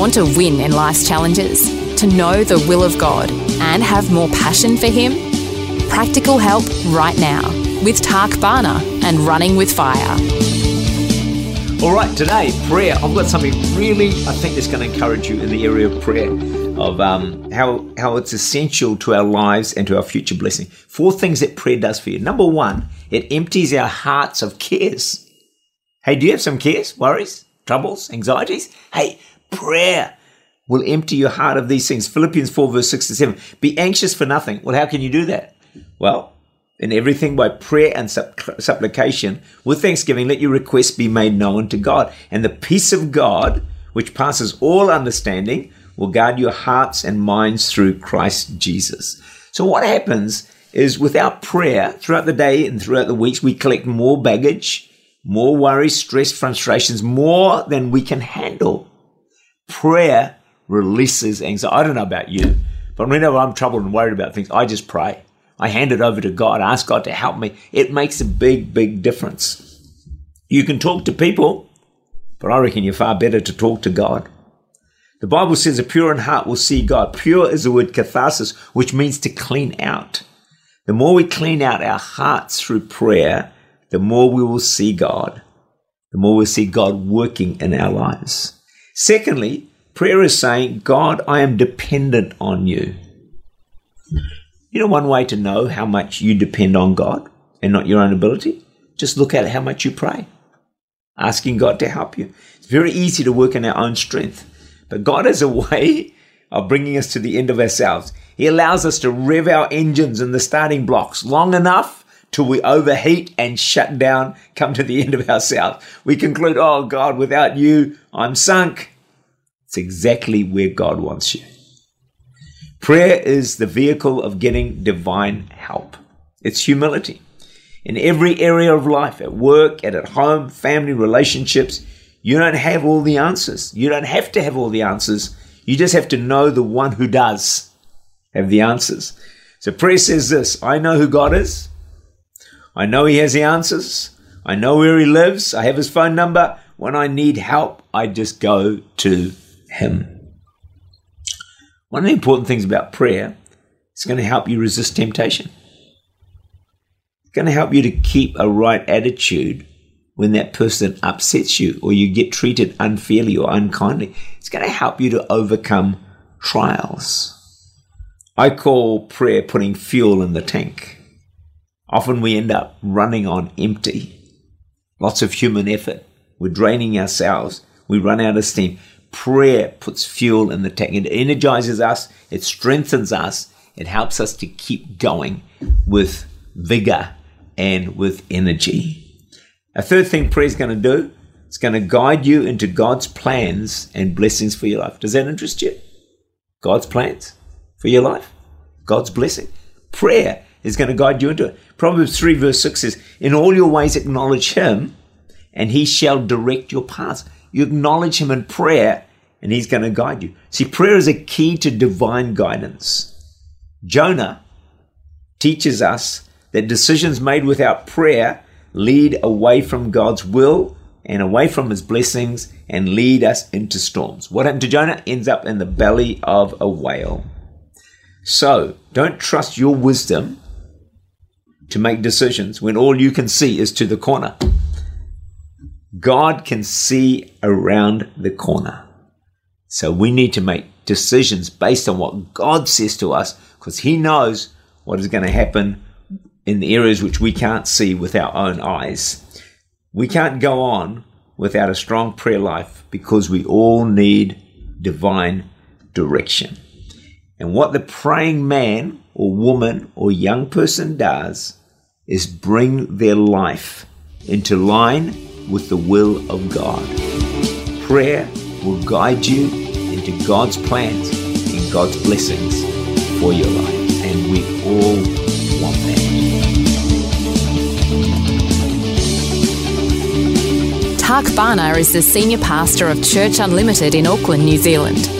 Want to win in life's challenges? To know the will of God and have more passion for Him? Practical help right now with Tak Bhana and Running with Fire. All right, today, prayer. I've got something really, I think, that's going to encourage you in the area of prayer, of um, how, how it's essential to our lives and to our future blessing. Four things that prayer does for you. Number one, it empties our hearts of cares. Hey, do you have some cares, worries, troubles, anxieties? Hey, prayer will empty your heart of these things. Philippians 4, verse 6 to 7. Be anxious for nothing. Well, how can you do that? Well, in everything by prayer and supplication with thanksgiving, let your requests be made known to God. And the peace of God, which passes all understanding, will guard your hearts and minds through Christ Jesus. So, what happens is without prayer throughout the day and throughout the weeks, we collect more baggage, more worries, stress, frustrations, more than we can handle prayer releases anxiety. I don't know about you, but whenever I'm troubled and worried about things, I just pray. I hand it over to God, ask God to help me. It makes a big, big difference. You can talk to people, but I reckon you're far better to talk to God. The Bible says a pure in heart will see God. Pure is the word catharsis, which means to clean out. The more we clean out our hearts through prayer, the more we will see God. The more we'll see God working in our lives. Secondly, prayer is saying, God, I am dependent on you. You know, one way to know how much you depend on God and not your own ability? Just look at how much you pray, asking God to help you. It's very easy to work in our own strength, but God has a way of bringing us to the end of ourselves. He allows us to rev our engines in the starting blocks long enough till we overheat and shut down, come to the end of ourselves. We conclude, oh God, without you, I'm sunk. It's exactly where God wants you. Prayer is the vehicle of getting divine help. It's humility. In every area of life, at work, at, at home, family, relationships, you don't have all the answers. You don't have to have all the answers. You just have to know the one who does have the answers. So prayer says this I know who God is. I know He has the answers. I know where He lives. I have His phone number. When I need help, I just go to Him. One of the important things about prayer is going to help you resist temptation. It's going to help you to keep a right attitude when that person upsets you or you get treated unfairly or unkindly. It's going to help you to overcome trials. I call prayer putting fuel in the tank. Often we end up running on empty. Lots of human effort. We're draining ourselves. We run out of steam. Prayer puts fuel in the tank. It energizes us. It strengthens us. It helps us to keep going with vigor and with energy. A third thing prayer is going to do, it's going to guide you into God's plans and blessings for your life. Does that interest you? God's plans for your life? God's blessing? Prayer is going to guide you into it. Proverbs 3 verse 6 says, In all your ways acknowledge him, and he shall direct your paths. You acknowledge him in prayer, and he's going to guide you. See, prayer is a key to divine guidance. Jonah teaches us that decisions made without prayer lead away from God's will and away from his blessings and lead us into storms. What happened to Jonah ends up in the belly of a whale. So, don't trust your wisdom to make decisions when all you can see is to the corner. God can see around the corner. So we need to make decisions based on what God says to us because He knows what is going to happen in the areas which we can't see with our own eyes. We can't go on without a strong prayer life because we all need divine direction. And what the praying man or woman or young person does is bring their life into line with the will of God. prayer will guide you into God's plans and God's blessings for your life. And we all want that. Tak Bhana is the Senior Pastor of Church Unlimited in Auckland, New Zealand.